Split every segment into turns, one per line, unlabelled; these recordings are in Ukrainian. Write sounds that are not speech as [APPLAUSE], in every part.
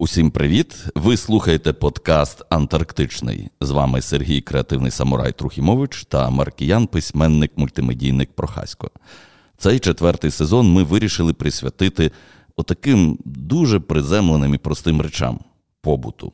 Усім привіт! Ви слухаєте подкаст Антарктичний. З вами Сергій Креативний Самурай Трухімович та Маркіян, письменник, мультимедійник Прохасько. Цей четвертий сезон ми вирішили присвятити отаким дуже приземленим і простим речам побуту.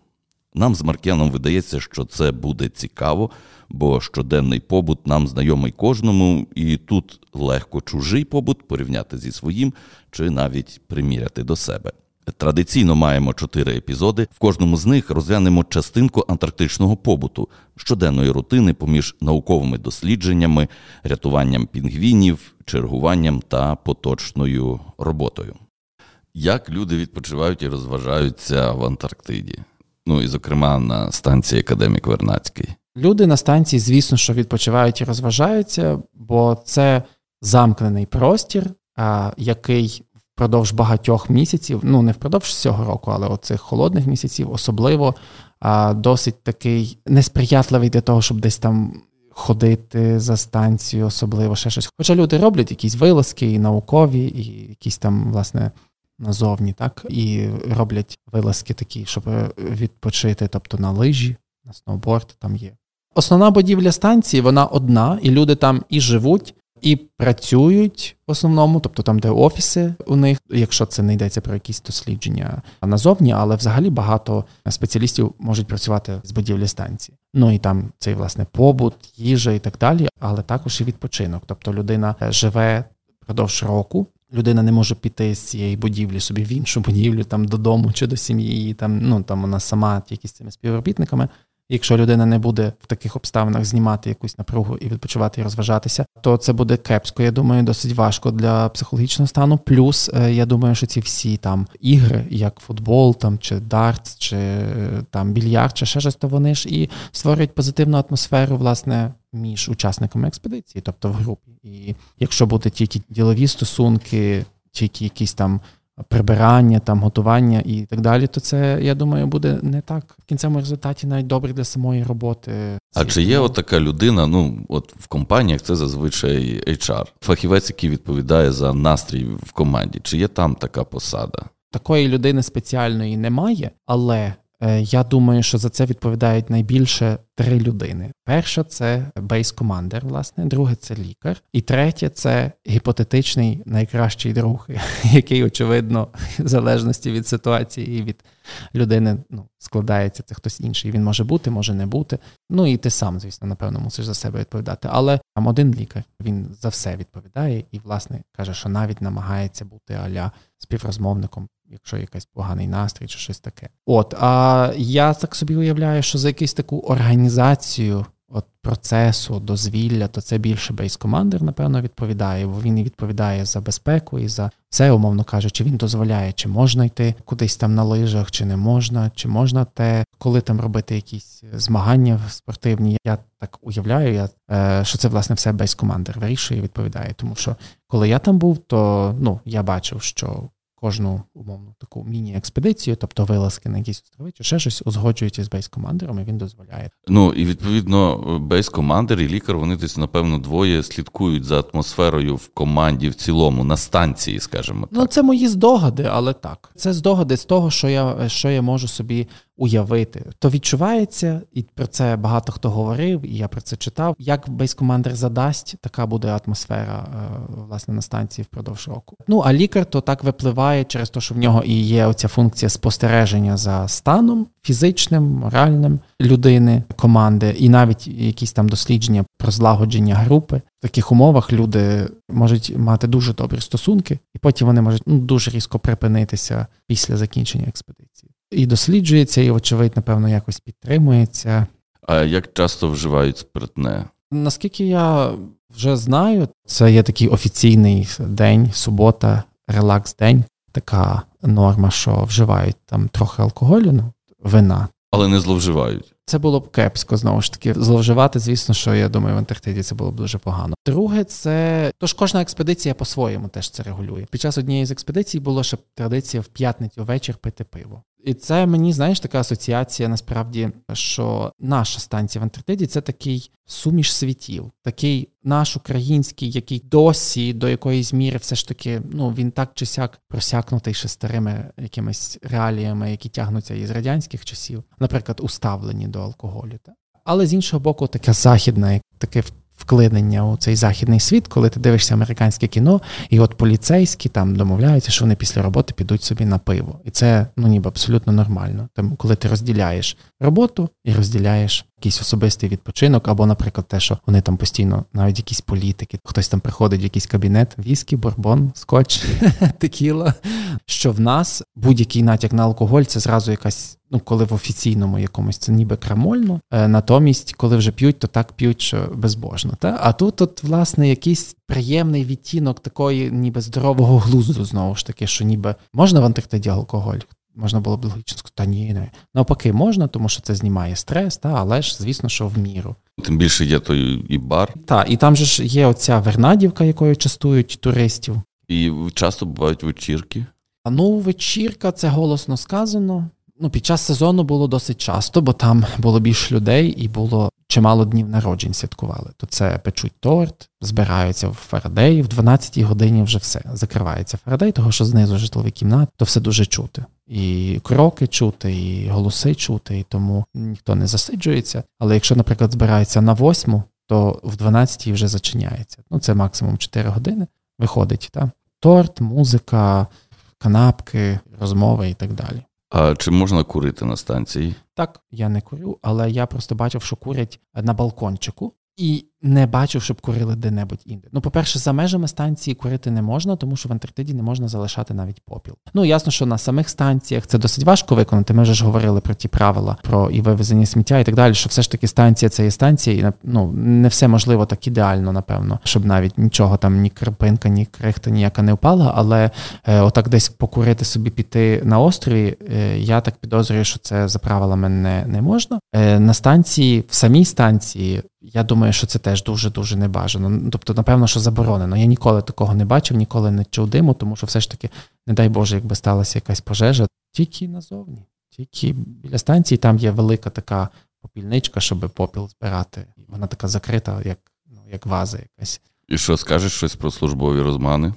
Нам з Маркіяном видається, що це буде цікаво, бо щоденний побут нам знайомий кожному, і тут легко чужий побут порівняти зі своїм чи навіть приміряти до себе. Традиційно маємо чотири епізоди. В кожному з них розглянемо частинку антарктичного побуту, щоденної рутини поміж науковими дослідженнями, рятуванням пінгвінів, чергуванням та поточною роботою. Як люди відпочивають і розважаються в Антарктиді? Ну і, зокрема, на станції Академік Вернацький.
Люди на станції, звісно, що відпочивають і розважаються, бо це замкнений простір, який впродовж багатьох місяців, ну не впродовж всього року, але оцих холодних місяців, особливо досить такий несприятливий для того, щоб десь там. Ходити за станцію, особливо ще щось. Хоча люди роблять якісь вилазки і наукові, і якісь там, власне, назовні, так, і роблять вилазки такі, щоб відпочити, тобто на лижі, на сноуборд там є. Основна будівля станції, вона одна, і люди там і живуть, і працюють в основному, тобто там, де офіси у них, якщо це не йдеться про якісь дослідження назовні, але взагалі багато спеціалістів можуть працювати з будівлі станції. Ну і там цей власне побут, їжа і так далі, але також і відпочинок. Тобто людина живе впродовж року. Людина не може піти з цієї будівлі собі в іншу будівлю, там додому чи до сім'ї, там ну там вона сама тільки з цими співробітниками. Якщо людина не буде в таких обставинах знімати якусь напругу і відпочивати і розважатися, то це буде кепсько. Я думаю, досить важко для психологічного стану. Плюс е, я думаю, що ці всі там ігри, як футбол, там чи дартс, чи е, там більярд, чи ще щось, то вони ж і створюють позитивну атмосферу, власне, між учасниками експедиції, тобто в групі. І якщо буде тільки ділові стосунки, тільки якісь там прибирання, там готування і так далі, то це, я думаю, буде не так в кінцевому результаті навіть добре для самої роботи.
А чи є от така людина? Ну от в компаніях це зазвичай HR, фахівець, який відповідає за настрій в команді. Чи є там така посада?
Такої людини спеціальної немає, але я думаю, що за це відповідають найбільше три людини. Перша це бейс-командер, власне, друге це лікар, і третє це гіпотетичний найкращий друг, [LAUGHS] який, очевидно, [LAUGHS] в залежності від ситуації і від людини ну, складається це хтось інший. Він може бути, може не бути. Ну і ти сам, звісно, напевно, мусиш за себе відповідати. Але там один лікар він за все відповідає і, власне, каже, що навіть намагається бути аля співрозмовником якщо якийсь поганий настрій чи щось таке. От, а я так собі уявляю, що за якусь таку організацію от процесу дозвілля, то це більше бейс-командир, напевно, відповідає, бо він і відповідає за безпеку і за все, умовно кажучи, він дозволяє, чи можна йти кудись там на лижах, чи не можна, чи можна те, коли там робити якісь змагання спортивні. Я так уявляю, я, е, що це власне все бейс-командир вирішує і відповідає. Тому що коли я там був, то ну я бачив, що кожну умовну таку міні-експедицію, тобто вилазки на якісь острови, чи ще щось узгоджується з бейс-командером, і він дозволяє.
Ну і відповідно, бейс-командер і лікар вони десь, напевно, двоє слідкують за атмосферою в команді в цілому, на станції, скажімо ну,
так. Ну, це мої здогади, але так. Це здогади з того, що я що я можу собі уявити, то відчувається, і про це багато хто говорив, і я про це читав. Як бейс-командер задасть, така буде атмосфера е, власне на станції впродовж року. Ну а лікар то так випливає через те, що в нього і є оця функція спостереження за станом фізичним, моральним людини, команди, і навіть якісь там дослідження про злагодження групи. В таких умовах люди можуть мати дуже добрі стосунки, і потім вони можуть ну, дуже різко припинитися після закінчення експедиції і досліджується, і, вочевидь, напевно, якось підтримується.
А як часто вживають спиртне?
Наскільки я вже знаю, це є такий офіційний день, субота, релакс-день, така норма, що вживають там трохи алкоголю, ну, вина.
Але не зловживають.
Це було б кепсько знову ж таки. Зловживати, звісно, що я думаю, в Антарктиді це було б дуже погано. Друге, це тож кожна експедиція по-своєму теж це регулює. Під час однієї з експедицій було ще традиція в п'ятницю ввечір пити пиво. І це мені, знаєш, така асоціація насправді, що наша станція в Антарктиді це такий суміш світів, такий наш український, який досі до якоїсь міри все ж таки, ну він так чи сяк просякнутий ще старими якимись реаліями, які тягнуться із радянських часів, наприклад, уставлені до алкоголю. Та? Але з іншого боку, таке західне, таке вклинення у цей західний світ, коли ти дивишся американське кіно, і от поліцейські там домовляються, що вони після роботи підуть собі на пиво. І це ну ніби абсолютно нормально. Там, коли ти розділяєш роботу і розділяєш якийсь особистий відпочинок, або, наприклад, те, що вони там постійно, навіть якісь політики, хтось там приходить в якийсь кабінет, віскі, бурбон, скотч, [LAUGHS] текіла. Що в нас будь-який натяк на алкоголь це зразу якась. Ну, коли в офіційному якомусь це ніби крамольно, е, натомість, коли вже п'ють, то так п'ють, що безбожно. Та? А тут, от, власне, якийсь приємний відтінок такої, ніби здорового глузду, знову ж таки, що ніби можна в Антарктиді алкоголь? Можна було б логічно сказати, та ні, не. Навпаки, можна, тому що це знімає стрес, та, але ж, звісно, що в міру.
Тим більше є той і бар.
Так, і там же ж є оця Вернадівка, якою частують туристів.
І часто бувають вечірки.
А ну, вечірка, це голосно сказано. Ну, Під час сезону було досить часто, бо там було більше людей і було чимало днів народжень святкували. То це печуть торт, збираються в Фарадеї, в 12-й годині вже все. Закривається Фарадей, того що знизу житловий кімнат, то все дуже чути. І кроки чути, і голоси чути, і тому ніхто не засиджується. Але якщо, наприклад, збирається на восьму, то в 12-й вже зачиняється. Ну, це максимум 4 години. Виходить, так? Торт, музика, канапки, розмови і так далі.
А чи можна курити на станції?
Так, я не курю, але я просто бачив, що курять на балкончику. І не бачив, щоб курили де-небудь інде. Ну, по-перше, за межами станції курити не можна, тому що в Антарктиді не можна залишати навіть попіл. Ну, ясно, що на самих станціях це досить важко виконати. Ми вже ж говорили про ті правила, про і вивезення сміття і так далі. Що все ж таки станція це є станція, і ну не все можливо так ідеально, напевно, щоб навіть нічого там, ні крапинка, ні крихта ніяка не впала. Але е, отак десь покурити собі піти на острові. Е, я так підозрюю, що це за правилами не, не можна. Е, на станції, в самій станції. Я думаю, що це теж дуже дуже небажано. Тобто, напевно, що заборонено. Я ніколи такого не бачив, ніколи не чув диму, тому що все ж таки, не дай Боже, якби сталася якась пожежа, тільки назовні, тільки біля станції там є велика така попільничка, щоб попіл збирати. Вона така закрита, як ну, як ваза якась.
І що скажеш щось про службові романи?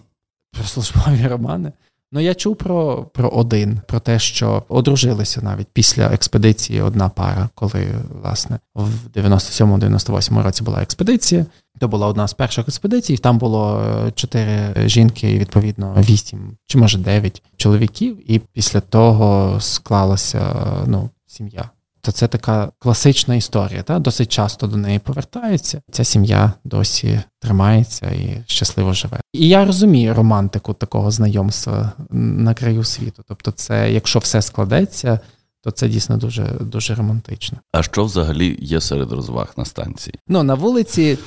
Про службові романи? Ну, я чув про про один, про те, що одружилися навіть після експедиції одна пара, коли власне в 97-98 році була експедиція. То була одна з перших експедицій. Там було е, чотири жінки, і відповідно вісім чи може дев'ять чоловіків. І після того склалася ну сім'я то це така класична історія. Та? Досить часто до неї повертаються. Ця сім'я досі тримається і щасливо живе. І я розумію романтику такого знайомства на краю світу. Тобто, це, якщо все складеться, то це дійсно дуже дуже романтично.
А що взагалі є серед розваг на станції?
Ну на вулиці,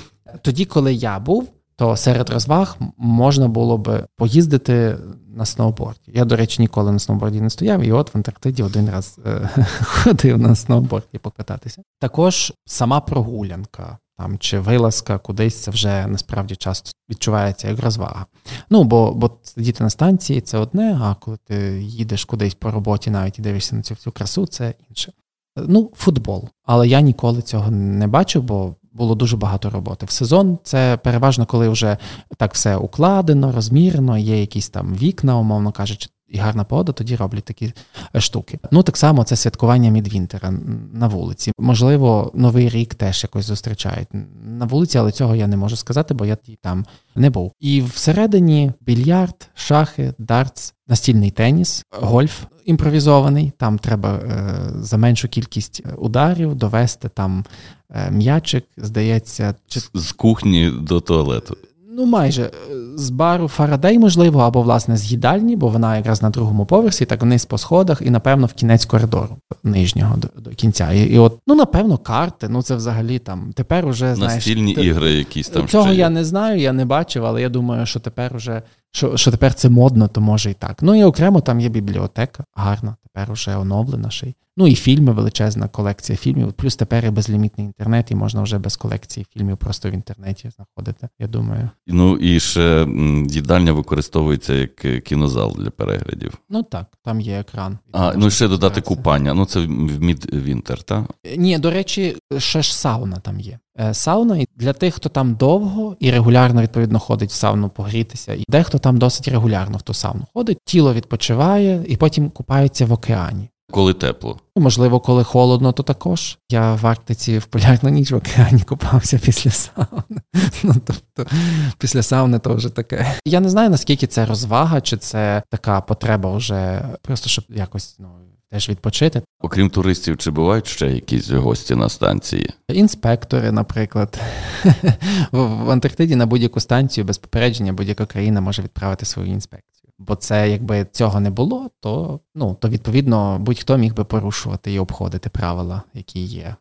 тоді, коли я був, то серед розваг можна було би поїздити на сноуборді. Я, до речі, ніколи на сноуборді не стояв, і от в Антарктиді один раз е, [LAUGHS] ходив на сноуборді покататися. Також сама прогулянка там чи вилазка кудись це вже насправді часто відчувається як розвага. Ну бо бо сидіти на станції це одне, а коли ти їдеш кудись по роботі, навіть і дивишся на цю всю красу, це інше. Ну, футбол. Але я ніколи цього не бачив, бо було дуже багато роботи. В сезон це переважно, коли вже так все укладено, розмірено, є якісь там вікна, умовно кажучи, і гарна погода, тоді роблять такі штуки. Ну так само це святкування Мідвінтера на вулиці. Можливо, новий рік теж якось зустрічають на вулиці, але цього я не можу сказати, бо я там не був. І всередині більярд, шахи, дартс, настільний теніс, гольф імпровізований. Там треба е, за меншу кількість ударів довести там е, м'ячик, здається,
чи з кухні до туалету.
Ну, майже з бару Фарадей, можливо, або власне з їдальні, бо вона якраз на другому поверсі, так вниз по сходах, і напевно в кінець коридору нижнього до, до кінця. І, і от, ну напевно, карти. Ну це взагалі там тепер уже знаєш...
Настільні
ти,
ігри, якісь там
цього
ще
я не знаю, я не бачив, але я думаю, що тепер уже що що тепер це модно, то може і так. Ну і окремо там є бібліотека, гарна, тепер уже оновлена ще й. Ну і фільми, величезна колекція фільмів. Плюс тепер і безлімітний інтернет, і можна вже без колекції фільмів просто в інтернеті знаходити. Я думаю.
Ну і ще їдальня використовується як кінозал для переглядів.
Ну так, там є екран.
А ну ще додати купання. Ну це в Мідвінтер, так?
Ні, до речі, ще ж сауна там є. Е, сауна і для тих, хто там довго і регулярно відповідно ходить в сауну погрітися, і дехто там досить регулярно в ту сауну ходить, тіло відпочиває і потім купається в океані.
Коли тепло.
Можливо, коли холодно, то також. Я в Арктиці в полярну ніч в океані купався після сауни. [LAUGHS] Ну, тобто, після сауни то вже таке. Я не знаю, наскільки це розвага, чи це така потреба вже просто щоб якось ну, теж відпочити.
Окрім туристів, чи бувають ще якісь гості на станції?
Інспектори, наприклад, [LAUGHS] в Антарктиді на будь-яку станцію без попередження будь-яка країна може відправити свою інспекцію. Бо це якби цього не було, то ну то відповідно будь-хто міг би порушувати і обходити правила, які є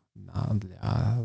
для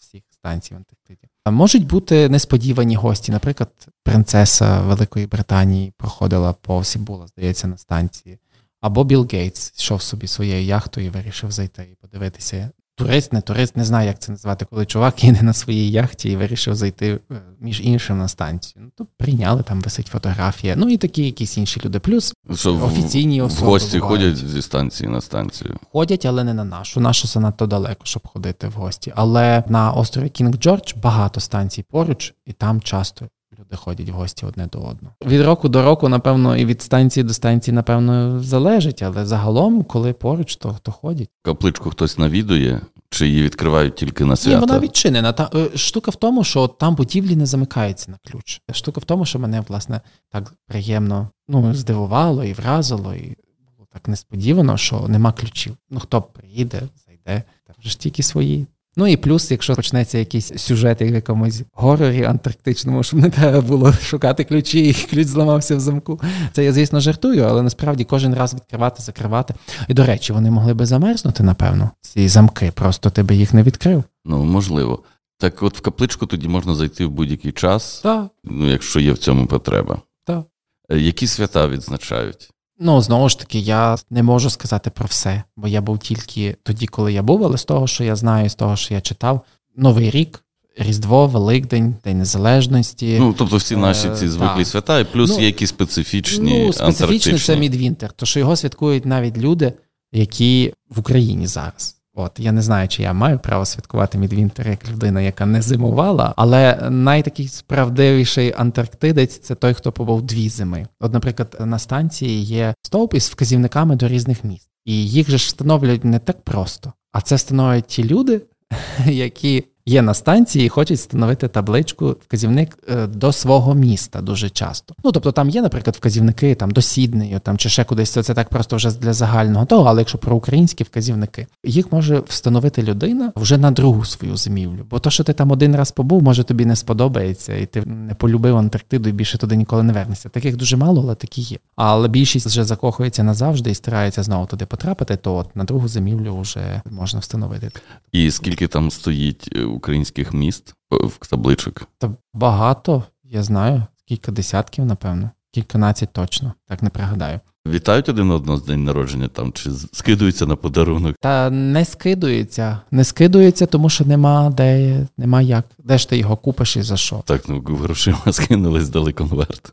всіх станцій в Антарктиді. Можуть бути несподівані гості. Наприклад, принцеса Великої Британії проходила повз і була, здається, на станції. Або Білл Гейтс йшов собі своєю яхтою і вирішив зайти і подивитися. Турист, не турист, не знаю, як це назвати, коли чувак їде на своїй яхті і вирішив зайти е, між іншим на станцію. Ну, то прийняли, там висить фотографія. Ну і такі якісь інші люди. Плюс Що, офіційні особи.
В гості бувають. ходять зі станції на станцію.
Ходять, але не на нашу. Нашу занадто далеко, щоб ходити в гості. Але на острові Кінг Джордж багато станцій поруч, і там часто люди ходять в гості одне до одного. Від року до року, напевно, і від станції до станції, напевно, залежить, але загалом, коли поруч, то хто ходять.
Капличку хтось навідує. Чи її відкривають тільки на свято?
Ні, вона відчинена. Та е, штука в тому, що там будівлі не замикаються на ключ. Штука в тому, що мене власне так приємно ну, здивувало і вразило, і було так несподівано, що нема ключів. Ну хто приїде, зайде, там вже ж тільки свої. Ну і плюс, якщо почнеться якийсь сюжет в якомусь горорі антарктичному, щоб не треба було шукати ключі, і ключ зламався в замку. Це я, звісно, жартую, але насправді кожен раз відкривати, закривати. І до речі, вони могли би замерзнути, напевно, ці замки, просто ти би їх не відкрив.
Ну, можливо. Так от в капличку тоді можна зайти в будь-який час,
так.
ну, якщо є в цьому потреба.
Так.
Е, які свята відзначають?
Ну, знову ж таки, я не можу сказати про все, бо я був тільки тоді, коли я був, але з того, що я знаю, з того, що я читав, Новий рік, Різдво, Великдень, День Незалежності.
Ну, тобто всі наші ці е, звиклі свята, і плюс ну, є якісь специфічні. Ну, специфічні
це Мідвінтер, то що його святкують навіть люди, які в Україні зараз. От я не знаю, чи я маю право святкувати Мідвінтер як людина, яка не зимувала, але найтакий справдивіший антарктидець це той, хто побув дві зими. От, наприклад, на станції є стовп із вказівниками до різних міст, і їх же ж встановлюють не так просто, а це встановлюють ті люди, [LAUGHS] які є на станції і хочуть встановити табличку, вказівник е, до свого міста дуже часто. Ну тобто там є, наприклад, вказівники там до Сіднею, там чи ще кудись. Це, це так просто вже для загального того, але якщо про українські вказівники, їх може встановити людина вже на другу свою зимівлю. Бо то, що ти там один раз побув, може тобі не сподобається, і ти не полюбив Антарктиду і більше туди ніколи не вернешся. Таких дуже мало, але такі є. Але більшість вже закохується назавжди і старається знову туди потрапити, то от на другу зимівлю вже можна встановити.
І скільки там стоїть е, українських міст в табличок?
Та багато, я знаю, кілька десятків, напевно, кільканадцять точно, так не пригадаю.
Вітають один одного з день народження там чи скидуються на подарунок?
Та не скидуються. Не скидуються, тому що нема де, нема як. Де ж ти його купиш і за що?
Так, ну грошима [LAUGHS] скинули, здали конверт.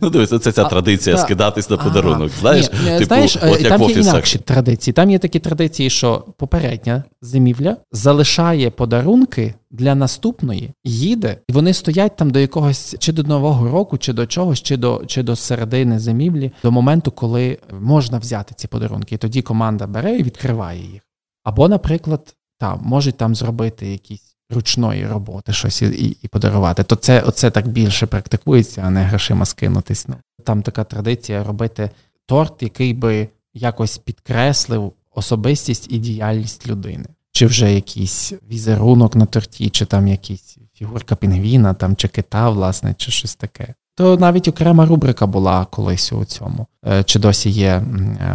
Ну, дивись, це ця традиція скидатись на подарунок. Ага. Знаєш,
Ні, типу, знаєш, от як там є інакші традиції. Там є такі традиції, що попередня зимівля залишає подарунки для наступної, їде, і вони стоять там до якогось чи до нового року, чи до чогось, чи до чи до середини зимівлі, до моменту, коли можна взяти ці подарунки. І тоді команда бере і відкриває їх. Або, наприклад, там можуть там зробити якісь ручної роботи щось і і подарувати, то це оце так більше практикується, а не грошима скинутись. Ну, Там така традиція робити торт, який би якось підкреслив особистість і діяльність людини. Чи вже якийсь візерунок на торті, чи там якийсь фігурка пінгвіна, там, чи кита, власне, чи щось таке. То навіть окрема рубрика була колись у цьому, е, чи досі є е,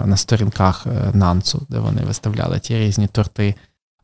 на сторінках е, Нансу, де вони виставляли ті різні торти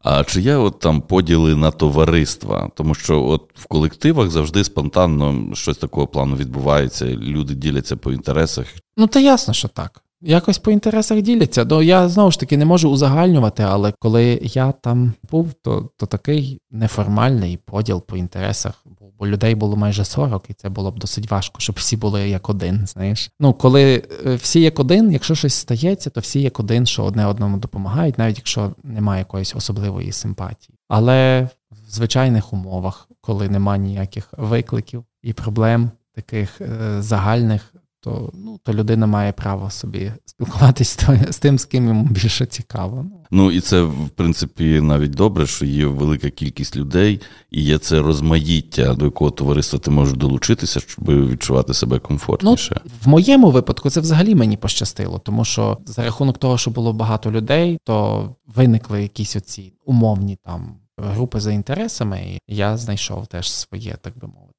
А чи є от там поділи на товариства? Тому що от в колективах завжди спонтанно щось такого плану відбувається, люди діляться по інтересах.
Ну, та ясно, що так. Якось по інтересах діляться. Ну, я знову ж таки не можу узагальнювати, але коли я там був, то то такий неформальний поділ по інтересах був, бо людей було майже 40, і це було б досить важко, щоб всі були як один. Знаєш, ну коли е, всі як один, якщо щось стається, то всі як один, що одне одному допомагають, навіть якщо немає якоїсь особливої симпатії. Але в звичайних умовах, коли немає ніяких викликів і проблем таких е, загальних то ну, то людина має право собі спілкуватися з тим, з ким йому більше цікаво.
Ну і це в принципі навіть добре, що є велика кількість людей, і є це розмаїття, до якого товариства ти можеш долучитися, щоб відчувати себе комфортніше.
Ну, В моєму випадку це взагалі мені пощастило, тому що за рахунок того, що було багато людей, то виникли якісь оці умовні там групи за інтересами, і я знайшов теж своє, так би мовити.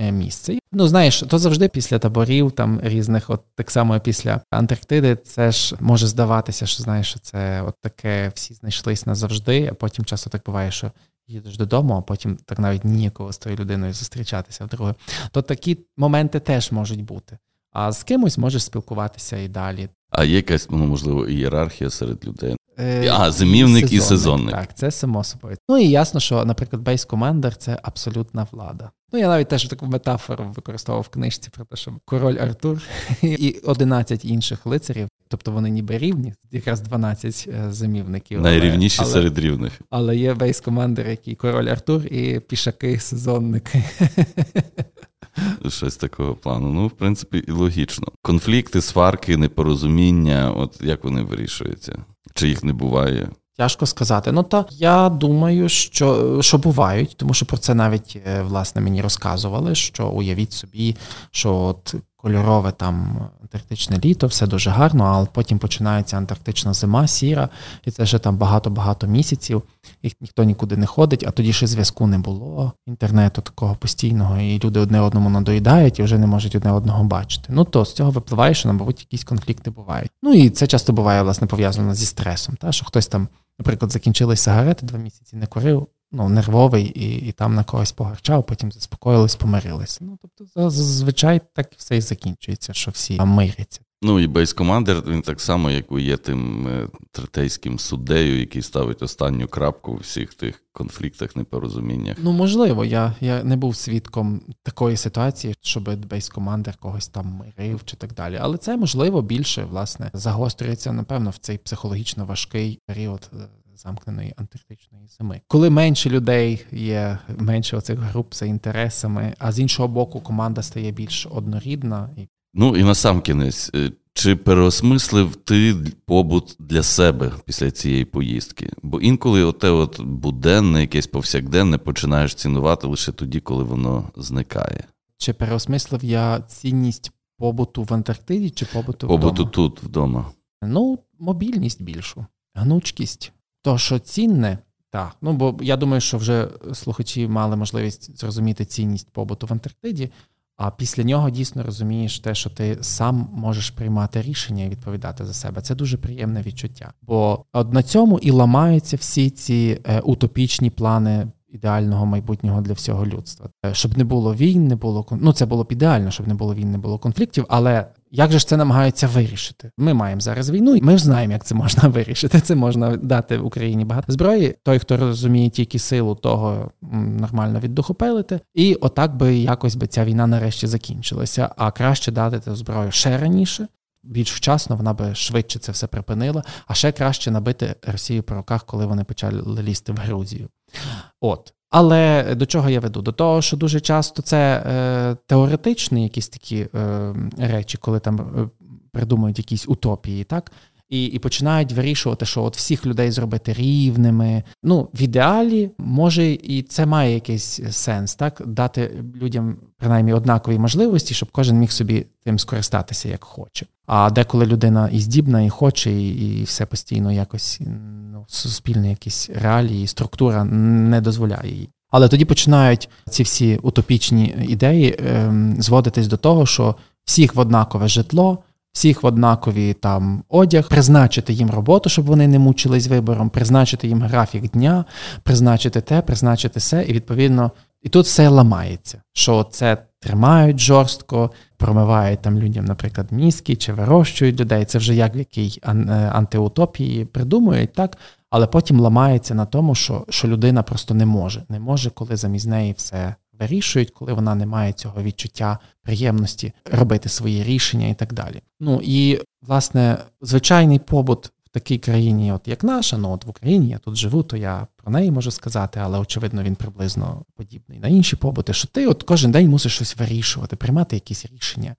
Е, місце. Ну, знаєш, то завжди після таборів, там різних, от так само після Антарктиди, це ж може здаватися, що знаєш, що це от таке всі знайшлись назавжди, а потім часто так буває, що їдеш додому, а потім так навіть ніякого з тою людиною зустрічатися вдруге. То такі моменти теж можуть бути. А з кимось можеш спілкуватися і далі.
А є якась, ну, можливо, ієрархія серед людей. Е, а, зимівник і сезонник.
Так, це само собою. Ну і ясно, що, наприклад, бейс командер це абсолютна влада. Ну, я навіть теж таку метафору використовував в книжці про те, що король Артур [LAUGHS] і 11 інших лицарів, тобто вони ніби рівні, якраз 12 е, зимівників.
Найрівніші але, серед рівних.
Але є бейс командер, який король Артур і пішаки, сезонники. [LAUGHS] [LAUGHS]
Щось такого плану. Ну, в принципі, і логічно. Конфлікти, сварки, непорозуміння, от як вони вирішуються? Чи їх не буває?
Тяжко сказати. Ну та я думаю, що що бувають, тому що про це навіть е, власне мені розказували. Що уявіть собі, що от кольорове там антарктичне літо, все дуже гарно, але потім починається антарктична зима, сіра, і це вже там багато-багато місяців. Їх ніхто нікуди не ходить, а тоді ще зв'язку не було, інтернету такого постійного, і люди одне одному надоїдають і вже не можуть одне одного бачити. Ну то з цього випливає, що, мабуть, якісь конфлікти бувають. Ну і це часто буває, власне, пов'язано зі стресом. Та, Що хтось там, наприклад, закінчились сигарети, два місяці не курив, ну, нервовий і і там на когось погарчав, потім заспокоїлись, помирились. Ну, тобто, зазвичай так все і закінчується, що всі миряться.
Ну і бейс-командер він так само, як є тим е, третейським суддею, який ставить останню крапку у всіх тих конфліктах, непорозуміннях.
Ну можливо, я я не був свідком такої ситуації, щоб бейс-командер когось там мирив чи так далі. Але це можливо більше власне загострюється, напевно, в цей психологічно важкий період е, замкненої антарктичної зими. Коли менше людей є, менше оцих груп за інтересами, а з іншого боку, команда стає більш однорідна.
Ну і на сам кінець. Е, чи переосмислив ти побут для себе після цієї поїздки? Бо інколи оте от буденне, якесь повсякденне починаєш цінувати лише тоді, коли воно зникає.
Чи переосмислив я цінність побуту в Антарктиді чи побуту,
побуту
вдома?
тут вдома?
Ну, мобільність більшу, гнучкість. То, що цінне, так. Ну бо я думаю, що вже слухачі мали можливість зрозуміти цінність побуту в Антарктиді, а після нього дійсно розумієш те, що ти сам можеш приймати рішення і відповідати за себе. Це дуже приємне відчуття. Бо на цьому і ламаються всі ці е, утопічні плани. Ідеального майбутнього для всього людства, е, щоб не було війн, не було ну це було б ідеально, щоб не було війн, не було конфліктів, але як же ж це намагаються вирішити? Ми маємо зараз війну, і ми знаємо, як це можна [LAUGHS] вирішити. Це можна дати Україні багато зброї. Той, хто розуміє тільки силу того, нормально віддухопелити, і отак би якось би ця війна нарешті закінчилася. А краще дати ту зброю ще раніше. Більш вчасно вона би швидше це все припинила, а ще краще набити Росію по руках, коли вони почали лізти в Грузію. От але до чого я веду? До того, що дуже часто це е, теоретичні якісь такі е, речі, коли там е, придумують якісь утопії, так? І і починають вирішувати, що от всіх людей зробити рівними. Ну, в ідеалі може і це має якийсь сенс, так дати людям принаймні однакові можливості, щоб кожен міг собі тим скористатися як хоче. А деколи людина і здібна, і хоче, і і все постійно якось ну, суспільні якісь реалії, структура не дозволяє їй. Але тоді починають ці всі утопічні ідеї ем, зводитись до того, що всіх в однакове житло всіх в однакові там одяг, призначити їм роботу, щоб вони не мучились вибором, призначити їм графік дня, призначити те, призначити все, і відповідно, і тут все ламається. Що це тримають жорстко, промивають там людям, наприклад, мізки чи вирощують людей. Це вже як в якій е, антиутопії придумують, так? Але потім ламається на тому, що що людина просто не може. Не може, коли замість неї все вирішують, коли вона не має цього відчуття приємності робити свої рішення і так далі. Ну і власне звичайний побут в такій країні, от як наша, ну от в Україні я тут живу, то я про неї можу сказати, але очевидно він приблизно подібний на інші побути. Що ти от кожен день мусиш щось вирішувати, приймати якісь рішення.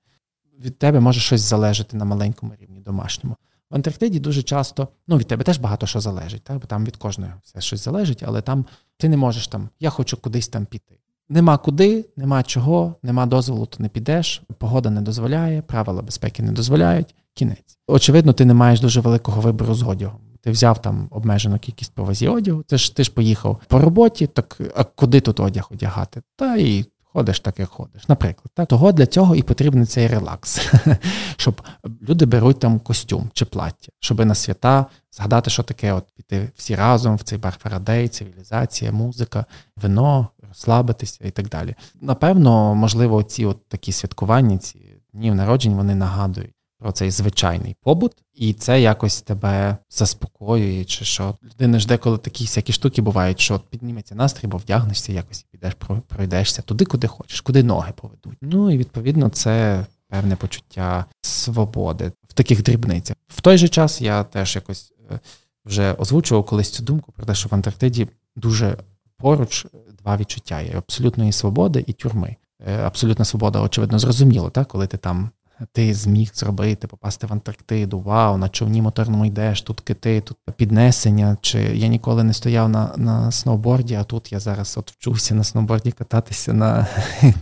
Від тебе може щось залежати на маленькому рівні домашньому. В Антарктиді дуже часто, ну від тебе теж багато що залежить, так? бо там від кожного все щось залежить, але там ти не можеш там, я хочу кудись там піти. Нема куди, нема чого, нема дозволу, то не підеш. Погода не дозволяє, правила безпеки не дозволяють. Кінець. Очевидно, ти не маєш дуже великого вибору з одягом. Ти взяв там обмежену кількість по одягу. Ти ж ти ж поїхав по роботі, так а куди тут одяг одягати? Та і ходиш так, як ходиш. Наприклад, так того для цього і потрібен цей релакс, [LAUGHS] щоб люди беруть там костюм чи плаття, щоб на свята згадати, що таке, от піти всі разом в цей бар Фарадей, цивілізація, музика, вино, розслабитися і так далі. Напевно, можливо, ці от такі святкування, ці днів народжень, вони нагадують. Про цей звичайний побут, і це якось тебе заспокоює, чи що людина жде, коли такі всякі штуки бувають, що підніметься настрій, бо вдягнешся, якось підеш, пройдешся туди, куди хочеш, куди ноги поведуть. Ну і відповідно це певне почуття свободи в таких дрібницях. В той же час я теж якось е, вже озвучував колись цю думку про те, що в Антарктиді дуже поруч два відчуття: є абсолютної свободи і тюрми. Е, абсолютна свобода, очевидно, зрозуміло, так, коли ти там ти зміг зробити, попасти в Антарктиду, вау, на човні моторному йдеш, тут кити, тут піднесення. Чи я ніколи не стояв на на сноуборді, а тут я зараз от вчуся на сноуборді кататися на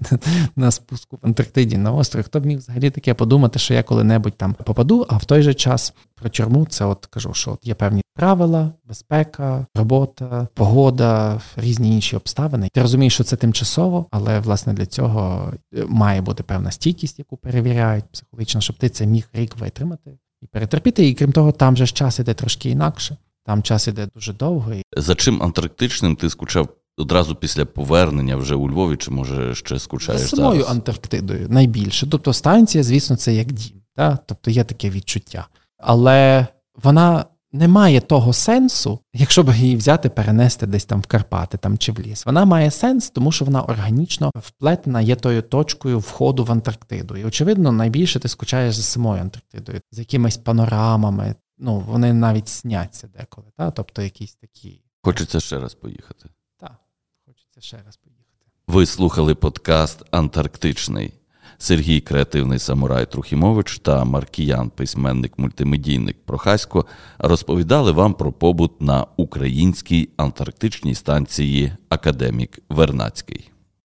[LAUGHS] на спуску в Антарктиді на острові. Хто б міг взагалі таке подумати, що я коли-небудь там попаду, а в той же час про тюрму це от кажу, що от є певні правила, безпека, робота, погода, різні інші обставини. Ти розумієш, що це тимчасово, але власне для цього е, має бути певна стійкість, яку перевіряють психологічно, щоб ти це міг рік витримати і перетерпіти. І крім того, там же ж час іде трошки інакше. Там час іде дуже довго.
За чим антарктичним ти скучав одразу після повернення вже у Львові, чи може ще скучаєш? За
самою
зараз?
Антарктидою найбільше. Тобто станція, звісно, це як дім. Та? Тобто є таке відчуття. Але вона не має того сенсу, якщо б її взяти, перенести десь там в Карпати там чи в ліс. Вона має сенс, тому що вона органічно вплетена є тою точкою входу в Антарктиду. І, очевидно, найбільше ти скучаєш за самою Антарктидою, з якимись панорамами. Ну, вони навіть сняться деколи, та? тобто якісь такі.
Хочеться ще раз поїхати.
Так, хочеться ще раз поїхати.
Ви слухали подкаст Антарктичний. Сергій Креативний Самурай Трухімович та Маркіян, письменник-мультимедійник Прохасько, розповідали вам про побут на українській антарктичній станції Академік Вернацький.